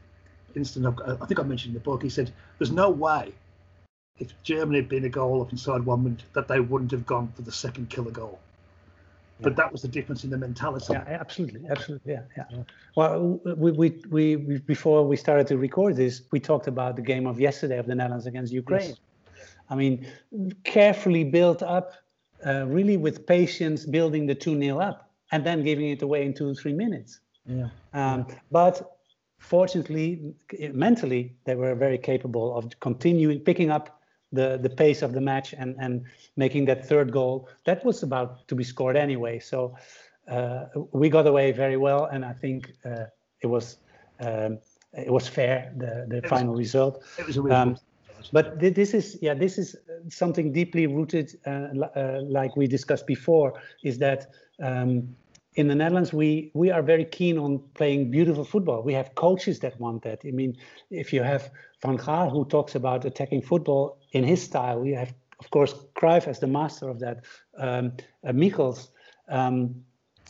incident. I think I mentioned in the book. He said, "There's no way if Germany had been a goal up inside one minute that they wouldn't have gone for the second killer goal." But that was the difference in the mentality. Yeah, absolutely, absolutely, yeah, yeah. Well, we, we, we, we before we started to record this, we talked about the game of yesterday of the Netherlands against Ukraine. Yes. I mean, carefully built up, uh, really with patience, building the two 0 up, and then giving it away in two or three minutes. Yeah. Um, but fortunately, mentally, they were very capable of continuing picking up the the pace of the match and and making that third goal. That was about to be scored anyway. So uh, we got away very well, and I think uh, it was um, it was fair the the was- final result. It was a Um, But thi- this is yeah this is something deeply rooted, uh, uh, like we discussed before, is that. Um, in the Netherlands, we we are very keen on playing beautiful football. We have coaches that want that. I mean, if you have Van Gaal who talks about attacking football in his style, we have of course Cruyff as the master of that. Um, uh, Michels, um,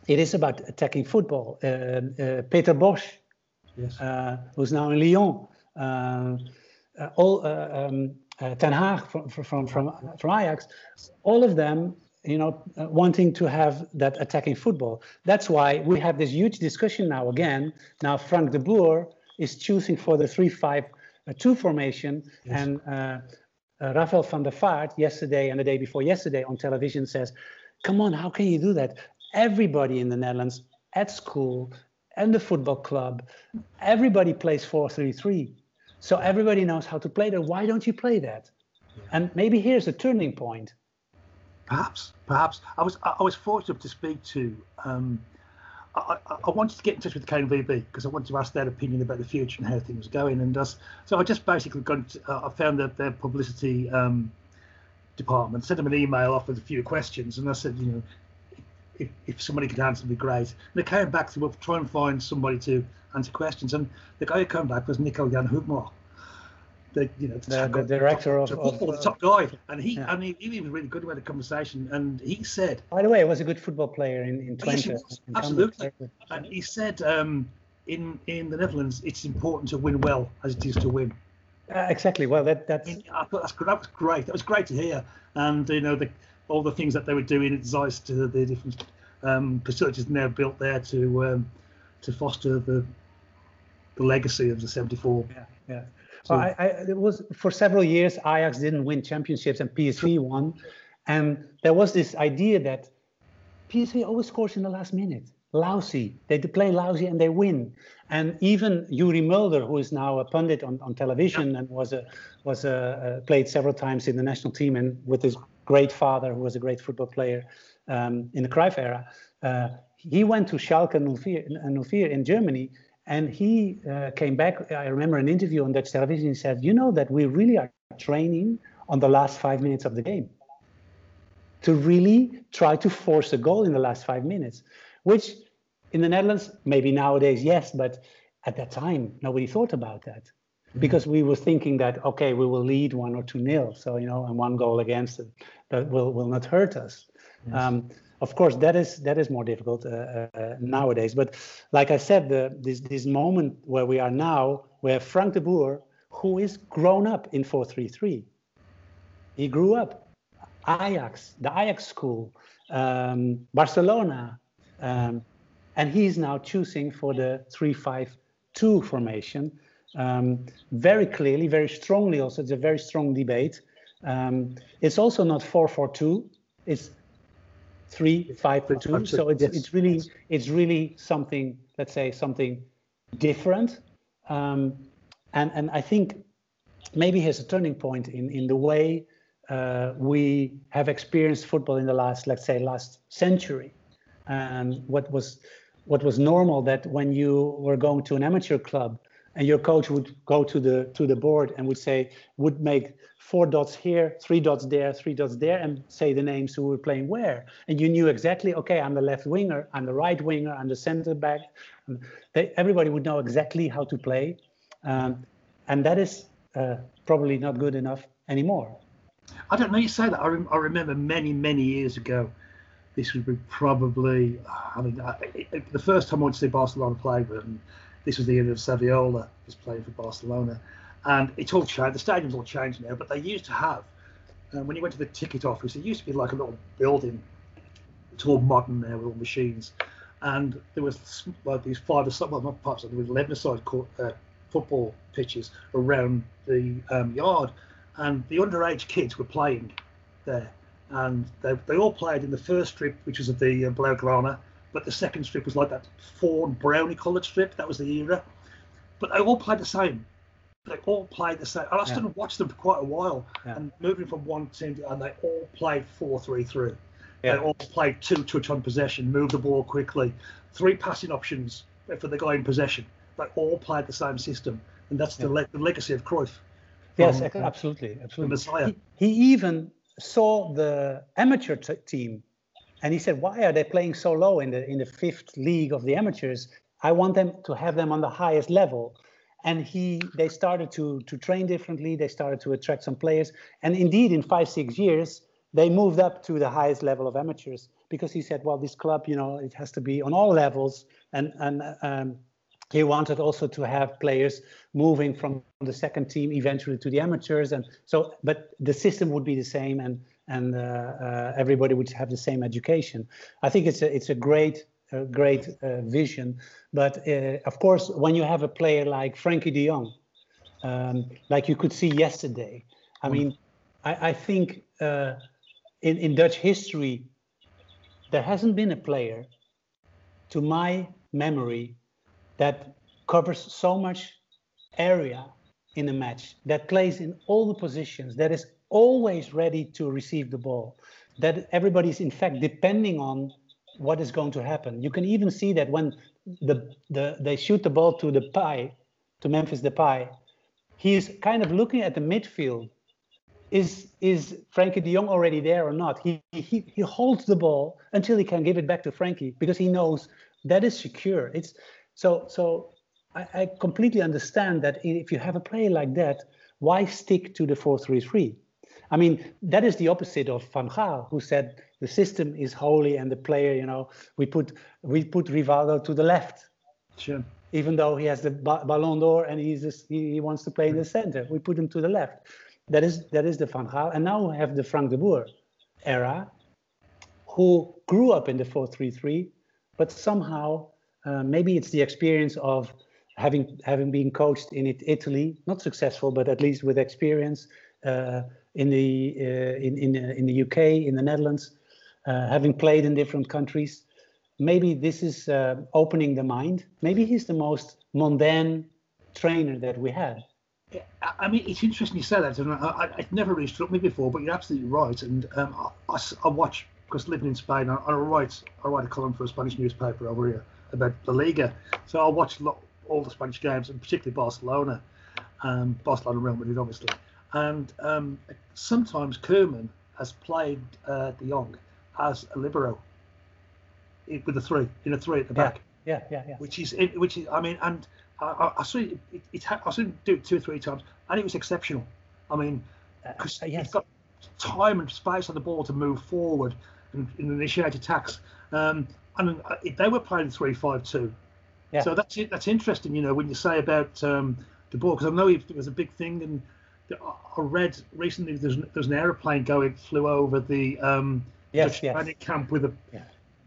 it is about attacking football. Uh, uh, Peter Bosz, yes. uh, who's now in Lyon. Uh, uh, all uh, um, uh, Ten Hag from from from from Ajax, all of them, you know, uh, wanting to have that attacking football. That's why we have this huge discussion now again. Now Frank de Boer is choosing for the three-five-two formation, and uh, uh, Rafael van der Vaart yesterday and the day before yesterday on television says, "Come on, how can you do that? Everybody in the Netherlands at school and the football club, everybody plays 4-3-3. So everybody knows how to play that. Why don't you play that? And maybe here's a turning point. Perhaps, perhaps. I was I was fortunate to speak to. Um, I, I, wanted to get in touch with the KNVB because I wanted to ask their opinion about the future and how things are going. And us, so I just basically got. Uh, I found that their publicity um, department sent them an email off with a few questions, and I said, you know, if, if somebody could answer, it'd be great. And they came back to try and find somebody to answer questions, and the guy who came back was Nico Jan Hoogma. The, you know, The, the director of, of the uh, top guy, and he, yeah. and he, he was really good about the conversation, and he said, by the way, he was a good football player in, in Yes, he Twente. was. in Absolutely. And he said, um, in in the Netherlands, it's important to win well as it is to win. Uh, exactly. Well, that that's I, mean, I thought that's, that was great. That was great to hear, and you know, the, all the things that they were doing at Zeist to the different um, facilities now built there to um, to foster the the legacy of the '74. yeah, yeah. So- I, I, it was for several years Ajax didn't win championships and PSV won, and there was this idea that PSV always scores in the last minute. Lousy, they play lousy and they win. And even Youri Mulder, who is now a pundit on, on television and was a was a, uh, played several times in the national team and with his great father, who was a great football player um, in the Cruyff era, uh, he went to Schalke 04 04 in Germany and he uh, came back. I remember an interview on Dutch television. He said, "You know that we really are training on the last five minutes of the game to really try to force a goal in the last five minutes, which in the Netherlands maybe nowadays yes, but at that time nobody thought about that because we were thinking that okay we will lead one or two nil, so you know and one goal against it that will will not hurt us. Um, of course, that is that is more difficult uh, uh, nowadays. But like I said, the, this this moment where we are now, where Frank de Boer, who is grown up in 4-3-3, he grew up Ajax, the Ajax school, um, Barcelona, um, and he's now choosing for the 3-5-2 formation. Um, very clearly, very strongly. Also, it's a very strong debate. Um, it's also not 4-4-2. It's three five two. So it's it's really it's really something. Let's say something different. Um, and, and I think maybe here's a turning point in, in the way uh, we have experienced football in the last, let's say, last century. And what was what was normal that when you were going to an amateur club and your coach would go to the to the board and would say would make four dots here three dots there three dots there and say the names who were playing where. And you knew exactly okay i'm the left winger i'm the right winger i'm the center back. They, everybody would know exactly how to play. Um, and that is uh, probably not good enough anymore. I don't know you say that I, rem- I remember many many years ago this would be probably i mean I, the first time i went to see barcelona play and this was the year of Saviola was playing for Barcelona, and it's all changed. The stadium's all changed now, but they used to have. Um, when you went to the ticket office, it used to be like a little building. It's all modern now with all machines, and there was like these five or something, well not pubs, there was eleven-a-side court, uh, football pitches around the um, yard, and the underage kids were playing there, and they, they all played in the first strip, which was at the uh, Blaugrana, but the second strip was like that fawn brownie coloured strip. That was the era. But they all played the same. They all played the same. And I still yeah. watched them for quite a while. Yeah. And moving from one team to, and they all played four three three. Yeah. They all played two touch on possession, move the ball quickly, three passing options for the guy in possession. They all played the same system, and that's the, le- the legacy of Cruyff. Yes, absolutely, absolutely. Messiah. He, he even saw the amateur t- team and he said, "Why are they playing so low in the in the fifth league of the amateurs? I want them to have them on the highest level." And he, they started to to train differently. They started to attract some players, and indeed, in five six years, they moved up to the highest level of amateurs because he said, "Well, this club, you know, it has to be on all levels." And and um, he wanted also to have players moving from the second team eventually to the amateurs, and so, but the system would be the same, and and uh, uh, everybody would have the same education. I think it's a it's a great a great uh, vision, but of course when you have a player like Frenkie De Jong, um, like you could see yesterday, I mean, I, I think in in Dutch history there hasn't been a player, to my memory, that covers so much area in a match, that plays in all the positions, that is always ready to receive the ball, that everybody's in fact depending on what is going to happen. You can even see that when the, the they shoot the ball to the pie, to Memphis the Depay, he's kind of looking at the midfield. Is is Frenkie De Jong already there or not? He, he he holds the ball until he can give it back to Frenkie because he knows that is secure. It's so so I, I completely understand that if you have a player like that, why stick to the 4-3-3? I mean, that is the opposite of Van Gaal, who said the system is holy and the player, you know, we put we put Rivaldo to the left. Sure. Even though he has the Ballon d'Or and he's just, he, he wants to play in the center, we put him to the left. That is that is the Van Gaal, and now we have the Frank de Boer era, who grew up in the 4-3-3, but somehow uh, maybe it's the experience of having having been coached in it, Italy, not successful, but at least with experience. Uh, in the uh, in in uh, in the UK, in the Netherlands, having played in different countries. Maybe this is opening the mind. Maybe he's the most mundane trainer that we have. I mean, it's interesting you say that, and I, I, it never really struck me before. But you're absolutely right. And um, I, I, watch because living in Spain, I, write I write a column for a Spanish newspaper over here about La Liga. So I watch all the Spanish games, and particularly Barcelona, um, Barcelona Real Madrid, obviously. And um, sometimes Koeman has played uh, De Jong as a libero with a three, in a three at the back. Yeah, yeah, yeah. Which is, which is, I mean, and I, I saw it, it, it I saw him do it two or three times, and it was exceptional. I mean, because uh, yes. he's got time and space on the ball to move forward and, and initiate attacks. Um, and uh, they were playing three-five-two. Yeah. So that's it. That's interesting, you know, when you say about um, the ball, because I know it was a big thing, and I read recently there's there's an aeroplane going flew over the um, yes, Dutch yes. camp with a yeah.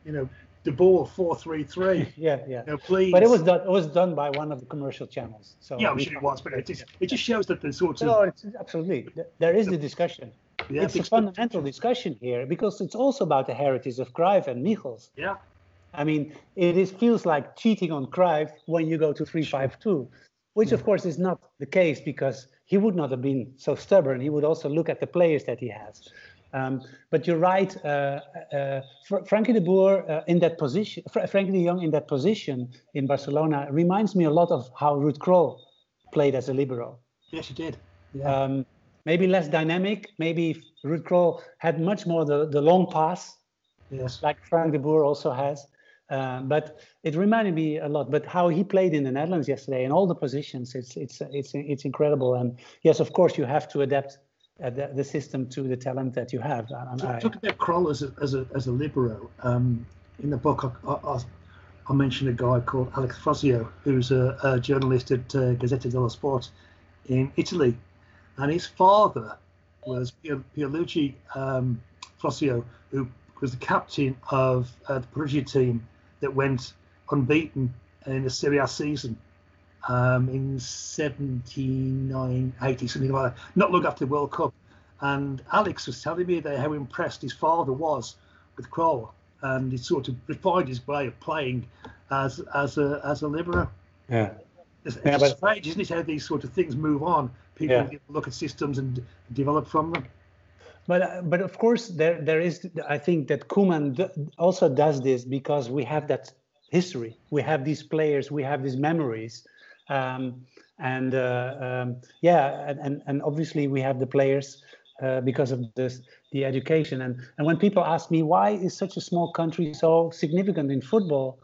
you know De Boer four three three. Yeah, yeah. You know, please. But it was done. It was done by one of the commercial channels. So yeah, I'm sure it was, but it just it just shows that the sorts of. No, it's absolutely there is the discussion. Yeah, it's a fundamental discussion here because it's also about the heritage of Cruyff and Michels. Yeah. I mean, it is feels like cheating on Cruyff when you go to 3-5-2, which of course is not the case because he would not have been so stubborn. He would also look at the players that he has. Um, but you're right, uh, uh, Frankie de Boer uh, in that position, Fr Frenkie de Jong in that position in Barcelona reminds me a lot of how Ruud Krol played as a libero. Yes, he did. Yeah. Um, maybe less dynamic. Maybe Ruud Krol had much more the, the long pass, yes. like Frank de Boer also has. Uh, but it reminded me a lot. But how he played in the Netherlands yesterday in all the positions, it's it's it's it's incredible. And yes, of course, you have to adapt uh, the, the, system to the talent that you have. And Talk, I, talk about Krol as a, as a, as a libero. Um, in the book, I, I, I, mentioned a guy called Alex Frosio, who's a, a journalist at uh, Gazzetta dello Sport in Italy. And his father was Pierluigi um, Frosio, who was the captain of uh, the Perugia team that went unbeaten in the Serie A season um, in 79, 80, something like that, not long after the World Cup. And Alex was telling me that how impressed his father was with Krol, and he sort of refined his way of playing as as a as a libero. Yeah. It's, it's yeah, but, strange, isn't it, how these sort of things move on? People yeah. look at systems and develop from them. But but of course there there is I think that Koeman also does this because we have that history. We have these players, we have these memories, um, and uh, um, yeah, and, and obviously we have the players uh, because of this, the education. And, and when people ask me why is such a small country so significant in football,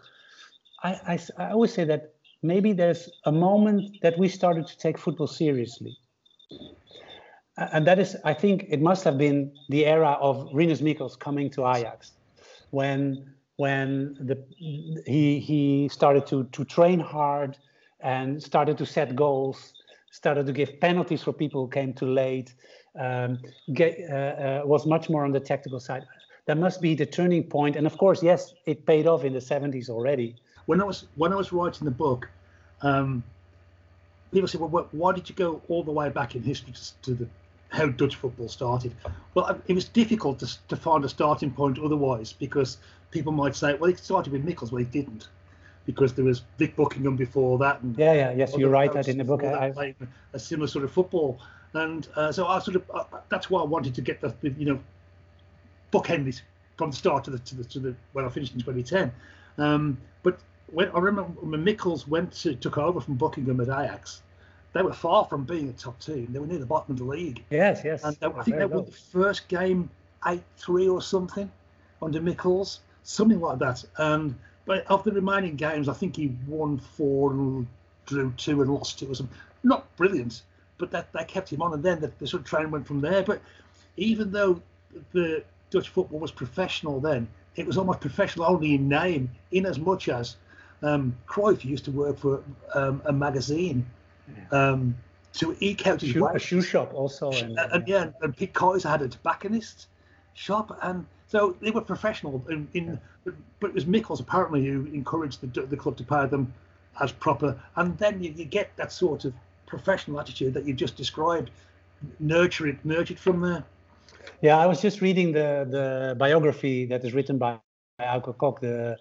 I, I, I always say that maybe there's a moment that we started to take football seriously. And that is, I think it must have been the era of Rinus Michels coming to Ajax, when when the he he started to to train hard, and started to set goals, started to give penalties for people who came too late, um, get, uh, uh, was much more on the tactical side. That must be the turning point. And of course, yes, it paid off in the 70s already. When I was when I was writing the book, um, people said, "Well, why did you go all the way back in history to, to the how Dutch football started?" Well, it was difficult to, to find a starting point otherwise because people might say, "Well, it started with Michels." Well, it didn't because there was Vic Buckingham before that. And yeah, yeah, yes, you write that in the book. I played a similar sort of football, and uh, so I sort of uh, that's why I wanted to get the you know bookend it from the start to the to the to the when I finished in 2010. Um, but when I remember when Michels went to took over from Buckingham at Ajax, they were far from being a top team. They were near the bottom of the league. Yes, yes. And they, I think they won the first game eight three or something under Michels, something like that, and but of the remaining games, I think he won four and drew two and lost two or something. Not brilliant, but that, that kept him on. And then the, the sort of train went from there. But even though the Dutch football was professional then, it was almost professional only in name, in as much as um, Cruyff used to work for um, a magazine um, to eke out his shoe, A shoe shop also. And, and, and yeah, and Piet Keizer had a tobacconist shop. And so they were professional in, in but it was Michels apparently who encouraged the, the club to pay them as proper, and then you, you get that sort of professional attitude that you just described, nurtured nurtured from there. Yeah, I was just reading the the biography that is written by Auke Kok, the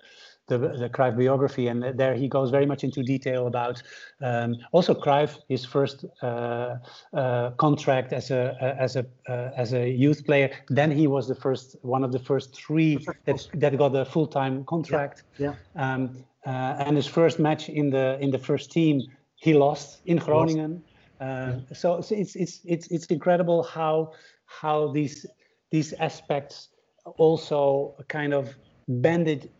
the, the Cruyff biography, and there he goes very much into detail about um, also Cruyff, his first uh, uh, contract as a as a uh, as a youth player. Then he was the first one of the first three that that got a full time contract. Yeah. yeah. Um, uh, and his first match in the in the first team, he lost in Groningen. Uh, yeah. So, so it's it's it's it's incredible how how these these aspects also kind of bended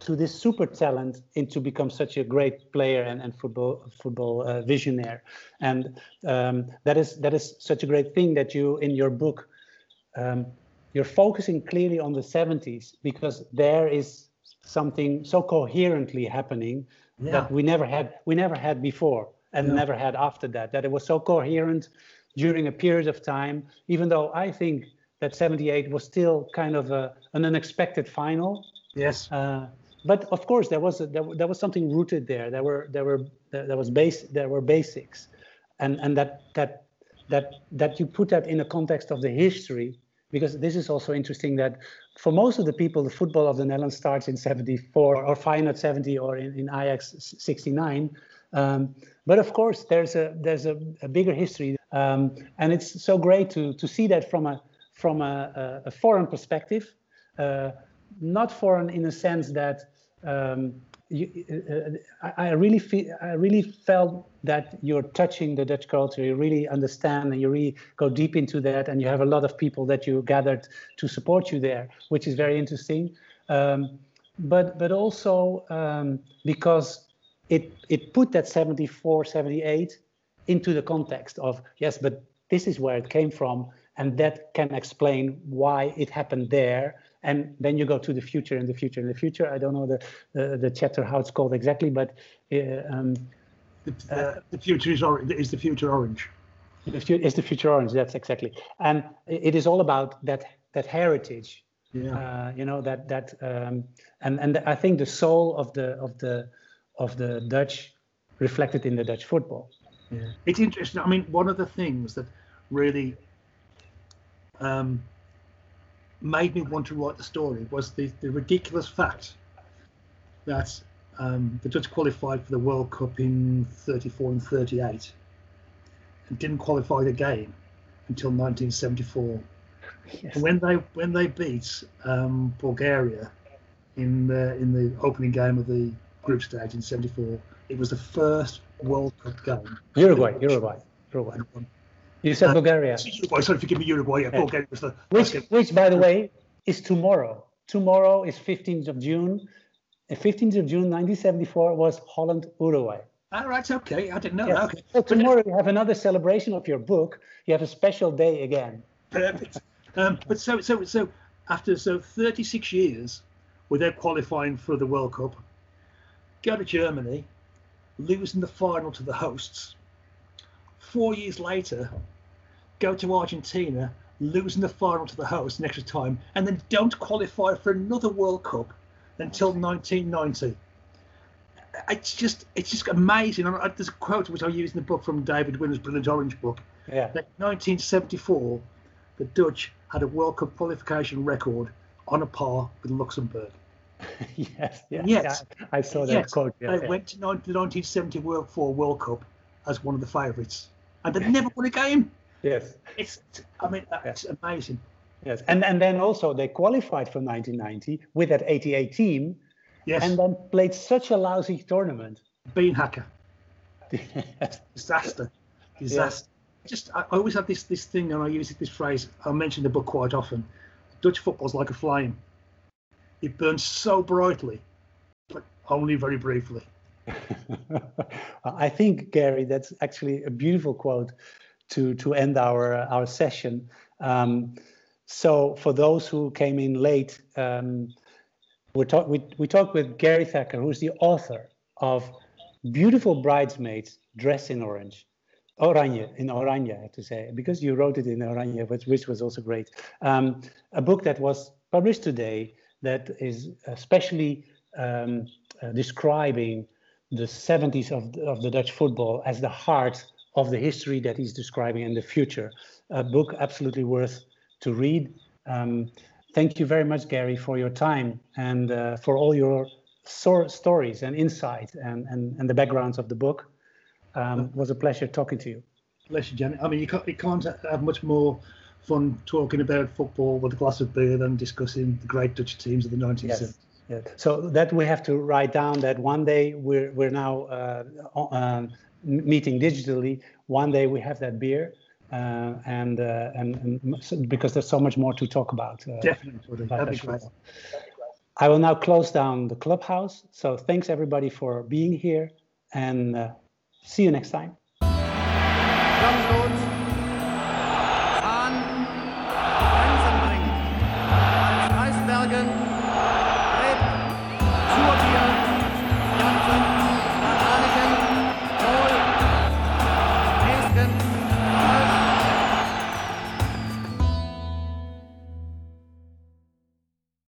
to this super talent into become such a great player and, and football football uh, visionaire and um, that is that is such a great thing that you in your book um, you're focusing clearly on the 70s because there is something so coherently happening yeah. that we never had we never had before and yeah. never had after that that it was so coherent during a period of time even though i think that 78 was still kind of a, an unexpected final Yes. Uh, but of course, there was a, there, there was something rooted there. There were there were there was base there were basics, and and that that that that you put that in a context of the history because this is also interesting that for most of the people, the football of the Netherlands starts in 74 or Feyenoord 70 or in, in Ajax 69. Um, but of course, there's a there's a, a bigger history, um, and it's so great to to see that from a from a, a foreign perspective, uh, not foreign in a sense that um, you, uh, I, I, really feel I really felt that you're touching the Dutch culture. You really understand, and you really go deep into that, and you have a lot of people that you gathered to support you there, which is very interesting. Um, but but also um, because it it put that 74, 78 into the context of yes, but this is where it came from, and that can explain why it happened there and then you go to the future and the future and the future. I don't know the the, the chapter how it's called exactly, but uh, um, the, uh, the, future is orange. Is the future orange? The future is the future orange. That's exactly, and it is all about that that heritage. Yeah. Uh, you know that that um, and and I think the soul of the of the of the Dutch reflected in the Dutch football. Yeah, it's interesting. I mean, one of the things that really um, made me want to write the story was the, the ridiculous fact that um, the Dutch qualified for the World Cup in 34 and 38 and didn't qualify the game until 1974. Yes. When they when they beat um, Bulgaria in the in the opening game of the group stage in '74, it was the first World Cup game. Uruguay, Uruguay, Uruguay. You said uh, Bulgaria. Uruguay, sorry, forgive me, Uruguay. Yeah, Bulgaria was the. Which, which, by the way, is tomorrow. Tomorrow is 15th of June. 15th of June, 1974 was Holland Uruguay. All right, okay. I didn't know yes. that. Okay. So tomorrow you have another celebration of your book. You have a special day again. Perfect. um, but so so so after so 36 years without qualifying for the World Cup, go to Germany, losing the final to the hosts. Four years later, go to Argentina, losing the final to the host next time, and then don't qualify for another World Cup until 1990. It's just it's just amazing. There's a quote which I use in the book from David Winner's brilliant Orange book. Yeah. That 1974, the Dutch had a World Cup qualification record on a par with Luxembourg. yes, yes, yes. Yeah, I saw that yes, quote. Yeah, they yeah. went to the 1970 World Four World Cup as one of the favourites, and they never won a game. Yes. It's, I mean, that's yes. amazing. Yes, and and then also they qualified for 1990 with that 88 team. Yes. And then played such a lousy tournament. Beenhakker. Disaster. Disaster. Just I always have this this thing, and I use this phrase. I mention the book quite often. Dutch football's like a flame. It burns so brightly, but only very briefly. I think, Gary, that's actually a beautiful quote to to end our our session. Um, so for those who came in late, um, we talk we we talked with Gary Thacker, who's the author of beautiful bridesmaids Dress in orange. Oranje, in Oranje, I have to say, because you wrote it in Oranje, which, which was also great. Um, a book that was published today that is especially um, uh, describing the 70s of, of the Dutch football as the heart of the history that he's describing in the future. A book absolutely worth to read. Um, thank you very much, Gary, for your time and uh, for all your so stories and insight and, and, and the backgrounds of the book. Um, it was a pleasure talking to you. Pleasure, Janet. I mean, you can't, you can't have much more fun talking about football with a glass of beer than discussing the great Dutch teams of the 1970s. Yes. Yeah. So that we have to write down that one day we're we're now uh, uh, meeting digitally, one day we have that beer. Uh, and, uh, and, and because there's so much more to talk about. Uh, Definitely, I will now close down the clubhouse. So thanks everybody for being here, and uh, see you next time.